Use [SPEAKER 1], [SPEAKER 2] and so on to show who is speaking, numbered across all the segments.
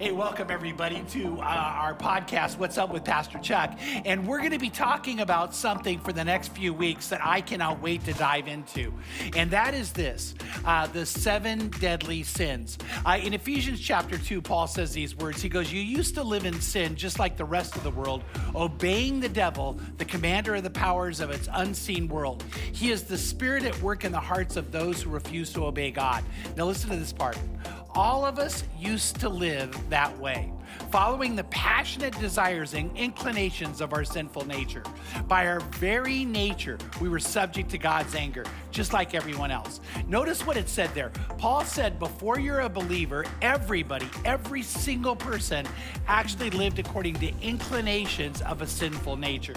[SPEAKER 1] Hey, welcome everybody to uh, our podcast, What's Up with Pastor Chuck. And we're going to be talking about something for the next few weeks that I cannot wait to dive into. And that is this uh, the seven deadly sins. Uh, in Ephesians chapter 2, Paul says these words He goes, You used to live in sin just like the rest of the world, obeying the devil, the commander of the powers of its unseen world. He is the spirit at work in the hearts of those who refuse to obey God. Now, listen to this part. All of us used to live that way following the passionate desires and inclinations of our sinful nature. By our very nature, we were subject to God's anger, just like everyone else. Notice what it said there. Paul said, before you're a believer, everybody, every single person actually lived according to inclinations of a sinful nature.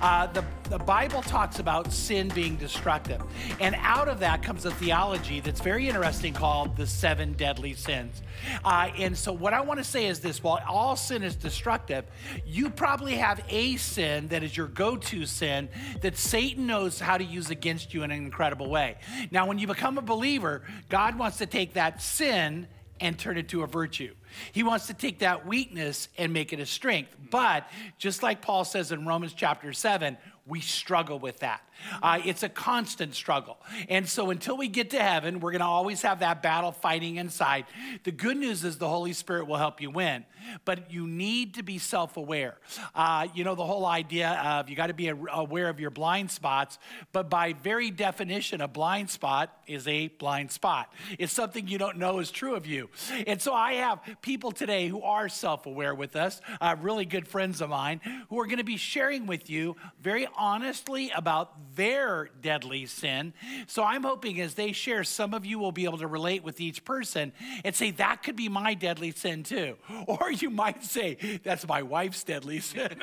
[SPEAKER 1] Uh, the, the Bible talks about sin being destructive. And out of that comes a theology that's very interesting called the seven deadly sins. Uh, and so, what I want to say is this while all sin is destructive, you probably have a sin that is your go to sin that Satan knows how to use against you in an incredible way. Now, when you become a believer, God wants to take that sin and turn it to a virtue. He wants to take that weakness and make it a strength. But just like Paul says in Romans chapter 7, we struggle with that. Uh, it's a constant struggle. And so until we get to heaven, we're going to always have that battle fighting inside. The good news is the Holy Spirit will help you win, but you need to be self aware. Uh, you know, the whole idea of you got to be aware of your blind spots, but by very definition, a blind spot is a blind spot. It's something you don't know is true of you. And so I have people today who are self aware with us, uh, really good friends of mine, who are going to be sharing with you very honestly about their deadly sin. So I'm hoping as they share, some of you will be able to relate with each person and say, that could be my deadly sin too. Or you might say, that's my wife's deadly sin.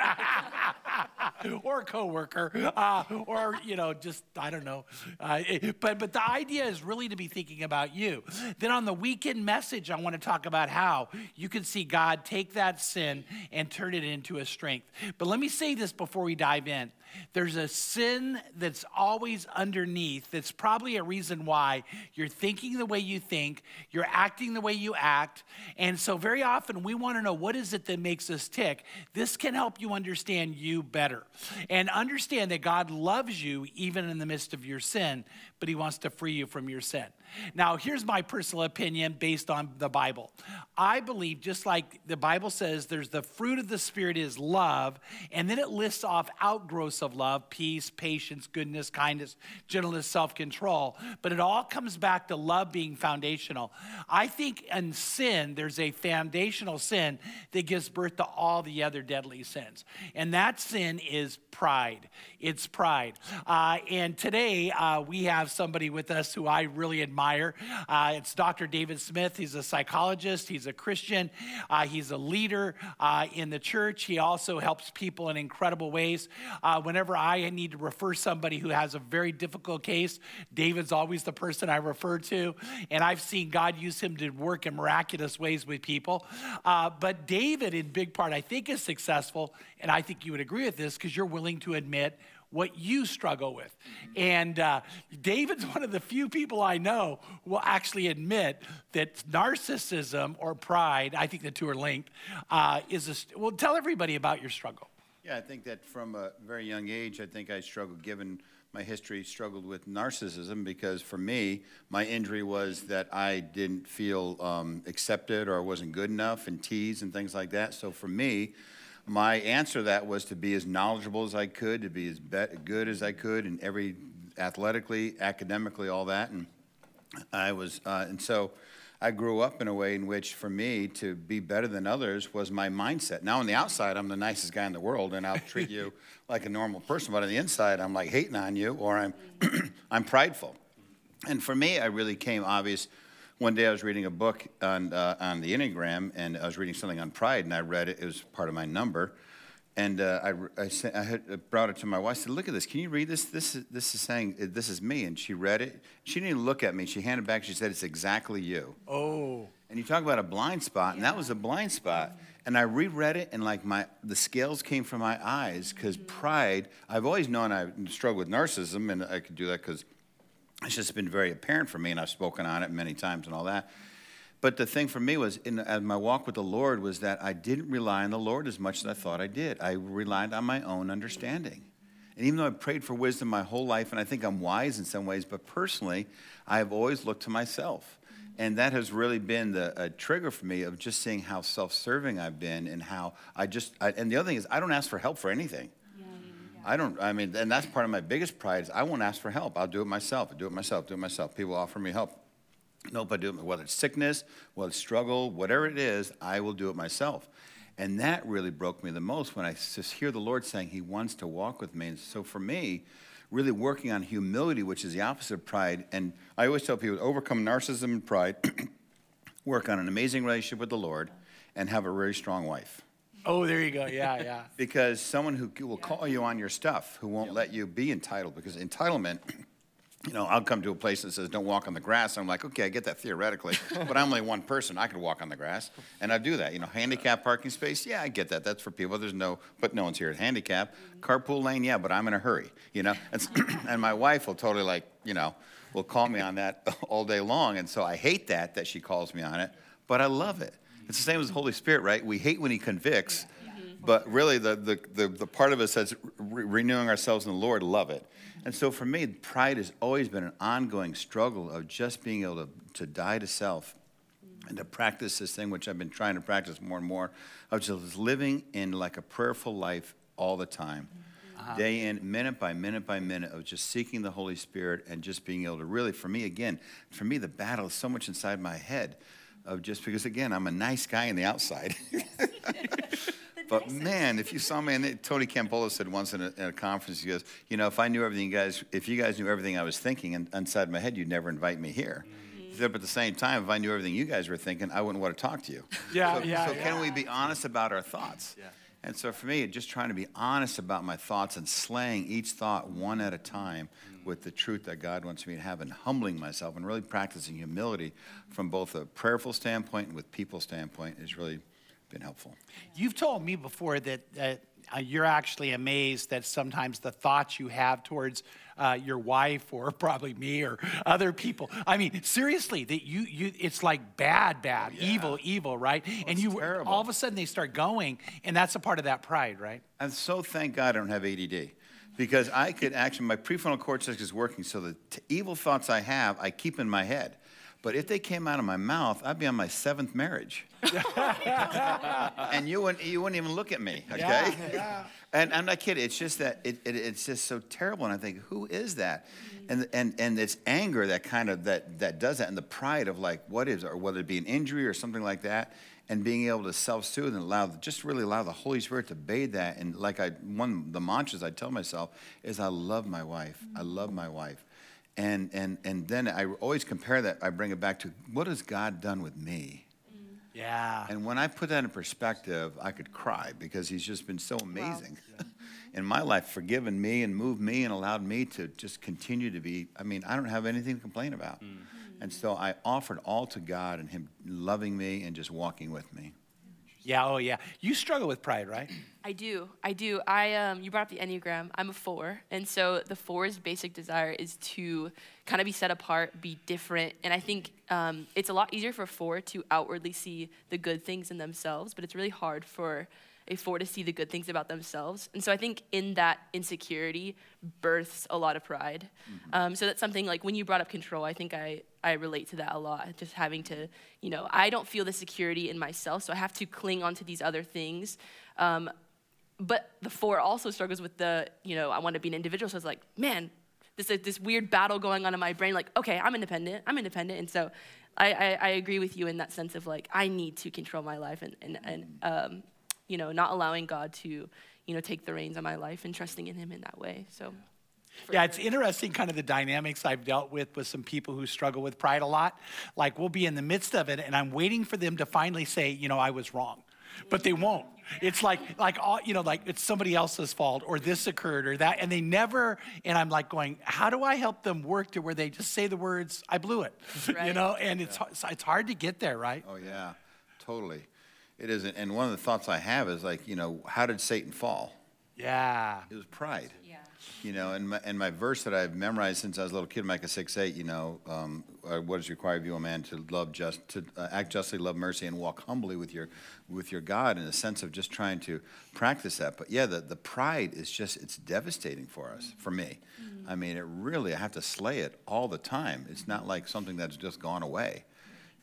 [SPEAKER 1] or coworker, uh, or you know, just I don't know. Uh, but but the idea is really to be thinking about you. Then on the weekend message, I want to talk about how you can see God take that sin and turn it into a strength. But let me say this before we dive in. There's a sin that's always underneath that's probably a reason why you're thinking the way you think, you're acting the way you act. And so, very often, we want to know what is it that makes us tick. This can help you understand you better and understand that God loves you even in the midst of your sin, but He wants to free you from your sin. Now, here's my personal opinion based on the Bible. I believe, just like the Bible says, there's the fruit of the Spirit is love, and then it lists off outgrowths of love peace, patience, goodness, kindness, gentleness, self control. But it all comes back to love being foundational. I think in sin, there's a foundational sin that gives birth to all the other deadly sins. And that sin is pride. It's pride. Uh, and today, uh, we have somebody with us who I really admire. Uh, it's Dr. David Smith. He's a psychologist, he's a Christian, uh, he's a leader uh, in the church. He also helps people in incredible ways. Uh, whenever I need to refer somebody who has a very difficult case, David's always the person I refer to. And I've seen God use him to work in miraculous ways with people. but David, in big part, I think, is successful. And I think you would agree with this because you're willing to admit what you struggle with. And uh, David's one of the few people I know will actually admit that narcissism or pride, I think the two are linked, uh, is a, well, tell everybody about your struggle.
[SPEAKER 2] Yeah, I think that from a very young age, I think I struggled, given my history, struggled with narcissism because for me, my injury was that I didn't feel um, accepted or I wasn't good enough and teased and things like that. So for me, my answer to that was to be as knowledgeable as I could, to be as good as I could, and every athletically, academically, all that. And I was, uh, and so I grew up in a way in which, for me, to be better than others was my mindset. Now, on the outside, I'm the nicest guy in the world, and I'll treat you like a normal person. But on the inside, I'm like hating on you, or I'm, I'm prideful. And for me, I really came obvious one day I was reading a book on, uh, on the Enneagram, and I was reading something on pride, and I read it. It was part of my number. And uh, I, I, sent, I had brought it to my wife. I said, Look at this. Can you read this? This is, this is saying, this is me. And she read it. She didn't even look at me. She handed it back. She said, It's exactly you.
[SPEAKER 1] Oh.
[SPEAKER 2] And you talk about a blind spot, and that was a blind spot. And I reread it, and like my the scales came from my eyes because pride. I've always known I struggle with narcissism, and I could do that because it's just been very apparent for me, and I've spoken on it many times and all that. But the thing for me was, in my walk with the Lord, was that I didn't rely on the Lord as much as I thought I did. I relied on my own understanding. And even though I prayed for wisdom my whole life, and I think I'm wise in some ways, but personally, I have always looked to myself. And that has really been the trigger for me of just seeing how self serving I've been and how I just, I, and the other thing is, I don't ask for help for anything. I don't, I mean, and that's part of my biggest pride is I won't ask for help. I'll do it myself. I'll do it myself, do it myself. People offer me help. Nope, I do it, whether it's sickness, whether it's struggle, whatever it is, I will do it myself. And that really broke me the most when I just hear the Lord saying He wants to walk with me. And so for me, really working on humility, which is the opposite of pride, and I always tell people overcome narcissism and pride, work on an amazing relationship with the Lord, and have a very strong wife.
[SPEAKER 1] Oh, there you go. Yeah, yeah.
[SPEAKER 2] because someone who will call you on your stuff, who won't let you be entitled, because entitlement, you know, I'll come to a place that says don't walk on the grass. I'm like, okay, I get that theoretically, but I'm only one person. I could walk on the grass, and I do that. You know, handicap parking space, yeah, I get that. That's for people. There's no, but no one's here at handicap. Mm-hmm. Carpool lane, yeah, but I'm in a hurry. You know, and, and my wife will totally like, you know, will call me on that all day long, and so I hate that that she calls me on it, but I love it. It's the same as the Holy Spirit, right? We hate when He convicts, but really the, the, the, the part of us that's re- renewing ourselves in the Lord love it. And so for me, pride has always been an ongoing struggle of just being able to, to die to self and to practice this thing, which I've been trying to practice more and more, of just living in like a prayerful life all the time. Uh-huh. Day in, minute by minute by minute, of just seeking the Holy Spirit and just being able to really, for me, again, for me, the battle is so much inside my head of just because, again, I'm a nice guy on the outside. but man, if you saw me, and Tony Campolo said once in a, in a, conference, he goes, you know, if I knew everything you guys, if you guys knew everything I was thinking and inside my head, you'd never invite me here. Mm-hmm. He said, but at the same time, if I knew everything you guys were thinking, I wouldn't want to talk to you.
[SPEAKER 1] Yeah,
[SPEAKER 2] so,
[SPEAKER 1] yeah.
[SPEAKER 2] So
[SPEAKER 1] yeah.
[SPEAKER 2] can we be honest about our thoughts? Yeah. And so for me, just trying to be honest about my thoughts and slaying each thought one at a time mm. With the truth that God wants me to have and humbling myself and really practicing humility from both a prayerful standpoint and with people standpoint has really been helpful.
[SPEAKER 1] You've told me before that, uh, you're actually amazed that sometimes the thoughts you have towards uh, your wife or probably me or other people. I mean, seriously, that you you it's like bad, bad, yeah. evil, evil, right?
[SPEAKER 2] Well,
[SPEAKER 1] and you
[SPEAKER 2] terrible.
[SPEAKER 1] all of a sudden they start going, and that's a part of that pride, right?
[SPEAKER 2] And so thank God I don't have ADD. Because I could actually, my prefrontal cortex is working, so the t- evil thoughts I have, I keep in my head. But if they came out of my mouth, I'd be on my seventh marriage. and you wouldn't, you wouldn't even look at me, okay?
[SPEAKER 1] Yeah, yeah.
[SPEAKER 2] And I'm not kidding. It's just that it, it, it's just so terrible. And I think, who is that? Mm-hmm. And, and, and it's anger that kind of that, that does that, and the pride of like, what is, or whether it be an injury or something like that, and being able to self-soothe and allow, just really allow the Holy Spirit to bathe that. And like I, one of the mantras I tell myself is, I love my wife. I love my wife. And, and, and then I always compare that, I bring it back to what has God done with me?
[SPEAKER 1] Yeah.
[SPEAKER 2] And when I put that in perspective, I could cry because he's just been so amazing wow. in my life, forgiven me and moved me and allowed me to just continue to be. I mean, I don't have anything to complain about. Mm. And so I offered all to God and him loving me and just walking with me.
[SPEAKER 1] Yeah, oh yeah. You struggle with pride, right?
[SPEAKER 3] I do. I do. I um you brought up the Enneagram. I'm a 4. And so the 4's basic desire is to kind of be set apart, be different. And I think um, it's a lot easier for 4 to outwardly see the good things in themselves, but it's really hard for a 4 to see the good things about themselves. And so I think in that insecurity births a lot of pride. Mm-hmm. Um, so that's something like when you brought up control, I think I I relate to that a lot. Just having to, you know, I don't feel the security in myself, so I have to cling onto these other things. Um, but the four also struggles with the, you know, I want to be an individual. So it's like, man, this is this weird battle going on in my brain. Like, okay, I'm independent. I'm independent, and so I, I, I agree with you in that sense of like I need to control my life and and and um, you know, not allowing God to, you know, take the reins on my life and trusting in Him in that way. So.
[SPEAKER 1] Yeah, it's interesting kind of the dynamics I've dealt with with some people who struggle with pride a lot. Like we'll be in the midst of it and I'm waiting for them to finally say, you know, I was wrong. But they won't. It's like like all, you know, like it's somebody else's fault or this occurred or that and they never and I'm like going, how do I help them work to where they just say the words, I blew it. Right. You know, and it's it's hard to get there, right?
[SPEAKER 2] Oh yeah. Totally. It isn't and one of the thoughts I have is like, you know, how did Satan fall?
[SPEAKER 1] Yeah.
[SPEAKER 2] It was pride.
[SPEAKER 4] Yeah.
[SPEAKER 2] You know, and my, and my verse that I've memorized since I was a little kid, Micah 6 8, you know, um, uh, what is required of you, a man, to love just, to uh, act justly, love mercy, and walk humbly with your, with your God in a sense of just trying to practice that. But yeah, the, the pride is just, it's devastating for us, for me. I mean, it really, I have to slay it all the time. It's not like something that's just gone away.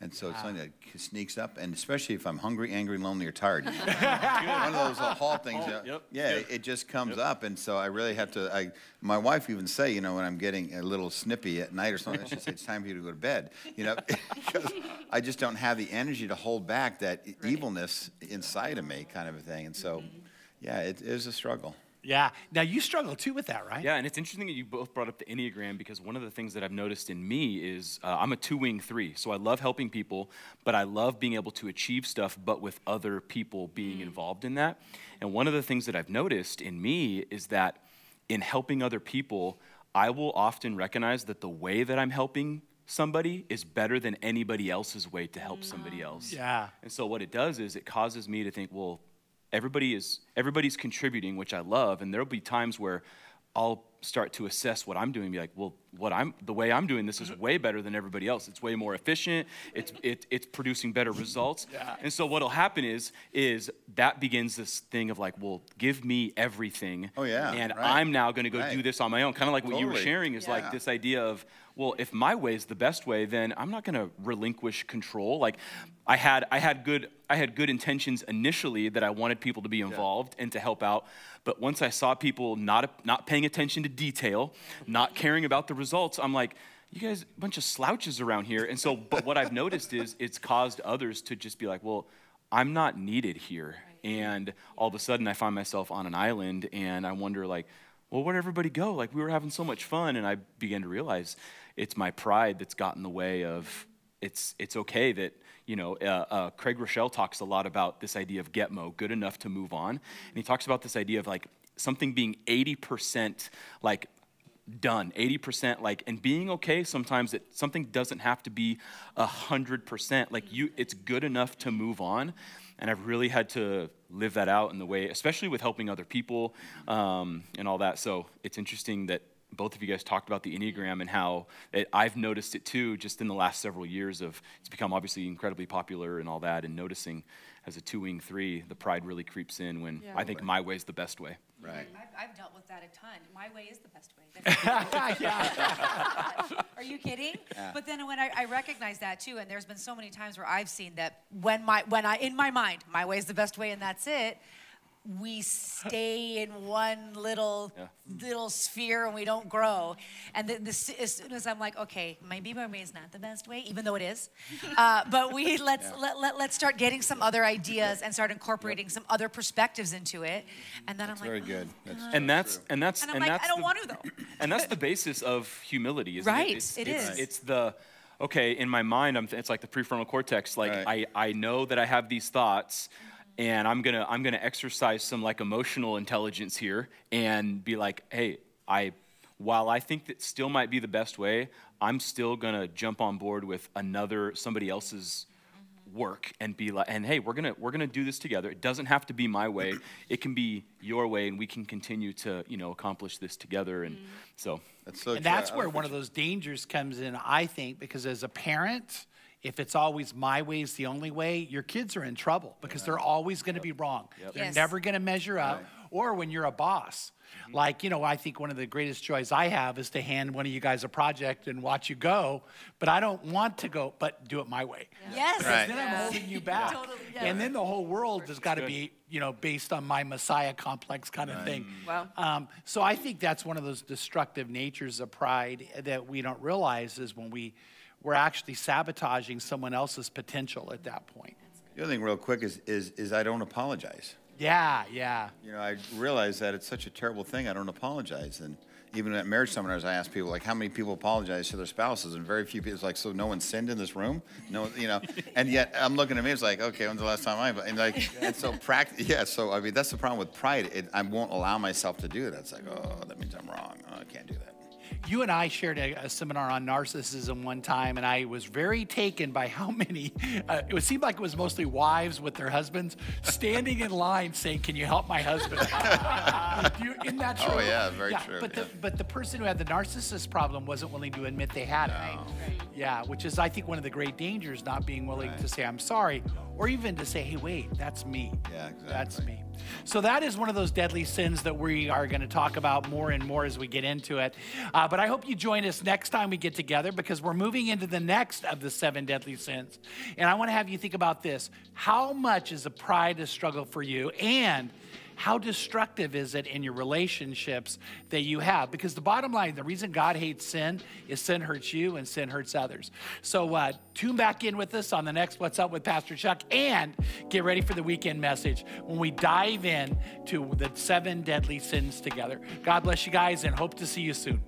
[SPEAKER 2] And so it's something that sneaks up, and especially if I'm hungry, angry, lonely, or tired. One of those little HALT things. Oh, you know,
[SPEAKER 5] Yep,
[SPEAKER 2] yeah,
[SPEAKER 5] yep.
[SPEAKER 2] it just comes up, and so I really have to. I, my wife even say, you know, when I'm getting a little snippy at night or something, she says it's time for you to go to bed. You know, because I just don't have the energy to hold back that e- evilness inside of me, kind of a thing. And so, mm-hmm. yeah, it is a struggle.
[SPEAKER 1] Yeah. Now you struggle too with that, right?
[SPEAKER 5] Yeah, and it's interesting that you both brought up the Enneagram because one of the things that I've noticed in me is uh, I'm a two wing three. So I love helping people, but I love being able to achieve stuff, but with other people being involved in that. And one of the things that I've noticed in me is that in helping other people, I will often recognize that the way that I'm helping somebody is better than anybody else's way to help somebody else.
[SPEAKER 1] Yeah.
[SPEAKER 5] And so what it does is it causes me to think, well, everybody is everybody's contributing, which I love, and there'll be times where I'll start to assess what I'm doing, and be like, well, what I'm the way I'm doing this is mm-hmm. way better than everybody else. It's way more efficient. It's mm-hmm. it, it's producing better results.
[SPEAKER 1] Yeah.
[SPEAKER 5] And so what'll happen is is that begins this thing of like, well, give me everything.
[SPEAKER 2] Oh, yeah,
[SPEAKER 5] And
[SPEAKER 2] right.
[SPEAKER 5] I'm now going to go do this on my own. Kind of like what you were sharing is
[SPEAKER 2] Yeah.
[SPEAKER 5] like this idea of well if my way is the best way then i'm not going to relinquish control like i had i had good i had good intentions initially that i wanted people to be involved and to help out but once i saw people not not paying attention to detail not caring about the results i'm like you guys a bunch of slouches around here and so but what i've noticed is it's caused others to just be like well i'm not needed here and all of a sudden i find myself on an island and i wonder like well, where'd everybody go? Like, we were having so much fun. And I began to realize it's my pride that's got in the way of it's, it's okay that, you know, uh, uh, Craig Groeschel talks a lot about this idea of Getmo, good enough to move on. And he talks about this idea of like something being 80% like done 80% like and being okay sometimes that something doesn't have to be 100% like you it's good enough to move on. And i've really had to live that out in the way especially with helping other people um, and all that. So it's interesting that both of you guys talked about the enneagram and how it, i've noticed it too just in the last several years of it's become obviously incredibly popular and all that and noticing as a two-wing three the pride really creeps in when
[SPEAKER 3] Yeah.
[SPEAKER 5] i think my way is the best way
[SPEAKER 2] Right. Mm-hmm.
[SPEAKER 4] I've, I've dealt with that a ton. My way is the best way. Are you kidding? But then when I, I recognize that too, and there's been so many times where I've seen that when my when I in my mind my way is the best way and that's it. We stay in one little
[SPEAKER 5] Yeah.
[SPEAKER 4] little sphere and we don't grow. And the, the, as soon as I'm like, okay, maybe my way is not the best way, even though it is. Uh, but we let's let, let, let's start getting some other ideas and start incorporating some other perspectives into it. And then I'm like,
[SPEAKER 2] Very good. That's
[SPEAKER 5] and that's and that's
[SPEAKER 4] And I'm like,
[SPEAKER 5] that's
[SPEAKER 4] I don't
[SPEAKER 5] the-
[SPEAKER 4] want to though.
[SPEAKER 5] and that's the basis of humility, isn't
[SPEAKER 4] Right,
[SPEAKER 5] it? It's,
[SPEAKER 4] it
[SPEAKER 5] it's,
[SPEAKER 4] is.
[SPEAKER 5] It's the okay in my mind. I'm, it's like the prefrontal cortex. Like
[SPEAKER 2] Right.
[SPEAKER 5] I, I know that I have these thoughts, and I'm gonna I'm gonna exercise some like emotional intelligence here and be like, hey, I while I think that still might be the best way, I'm still gonna jump on board with another somebody else's work and be like and hey we're gonna we're gonna do this together. It doesn't have to be my way. It can be your way and we can continue to you know accomplish this together and mm-hmm. so.
[SPEAKER 2] That's so
[SPEAKER 1] and that's where one of those dangers comes in, I think, because as a parent, if it's always my way is the only way, your kids are in trouble because they're always going to be wrong. They're
[SPEAKER 4] Yes.
[SPEAKER 1] never going to measure up. Or when you're a boss, like, you know, I think one of the greatest joys I have is to hand one of you guys a project and watch you go, but I don't want to go, but do it my way.
[SPEAKER 4] Yes.
[SPEAKER 2] Right.
[SPEAKER 1] Then I'm holding you back.
[SPEAKER 4] Totally,
[SPEAKER 1] And
[SPEAKER 4] yeah.
[SPEAKER 1] then the whole world has got to be, you know, based on my Messiah complex kind of thing.
[SPEAKER 3] Wow.
[SPEAKER 1] Um, so I think that's one of those destructive natures of pride that we don't realize is when we we're actually sabotaging someone else's potential at that point.
[SPEAKER 2] The other thing, real quick, is, is, is I don't apologize.
[SPEAKER 1] Yeah, yeah.
[SPEAKER 2] You know, I realize that it's such a terrible thing. I don't apologize. And even at marriage seminars, I ask people, like, how many people apologize to their spouses? And very few people, it's like, so no one sinned in this room? No, you know, and yet I'm looking at me, it's like, okay, when's the last time I, and like, and so practice, yeah, so I mean, that's the problem with pride. It, I won't allow myself to do that. It's like, oh, that means I'm wrong. Oh, I can't do that.
[SPEAKER 1] You and I shared a, a, seminar on narcissism one time, and I was very taken by how many, uh, it seemed like it was mostly wives with their husbands standing in line saying, Can you help my husband? you, isn't that true?
[SPEAKER 2] Oh, yeah, very
[SPEAKER 1] yeah,
[SPEAKER 2] true.
[SPEAKER 1] But,
[SPEAKER 2] yeah.
[SPEAKER 1] the, but the person who had the narcissist problem wasn't willing to admit they had it.
[SPEAKER 2] No.
[SPEAKER 1] Yeah, which is, I think, one of the great dangers, not being willing
[SPEAKER 2] Right.
[SPEAKER 1] to say, I'm sorry, or even to say, Hey, wait, that's me.
[SPEAKER 2] Yeah, exactly.
[SPEAKER 1] That's me. So that is one of those deadly sins that we are going to talk about more and more as we get into it. Uh, but I hope you join us next time we get together because we're moving into the next of the seven deadly sins. And I want to have you think about this: How much is a pride a struggle for you, and how destructive is it in your relationships that you have? Because the bottom line, the reason God hates sin is sin hurts you and sin hurts others. So uh, tune back in with us on the next What's Up with Pastor Chuck and get ready for the weekend message when we dive in to the seven deadly sins together. God bless you guys and hope to see you soon.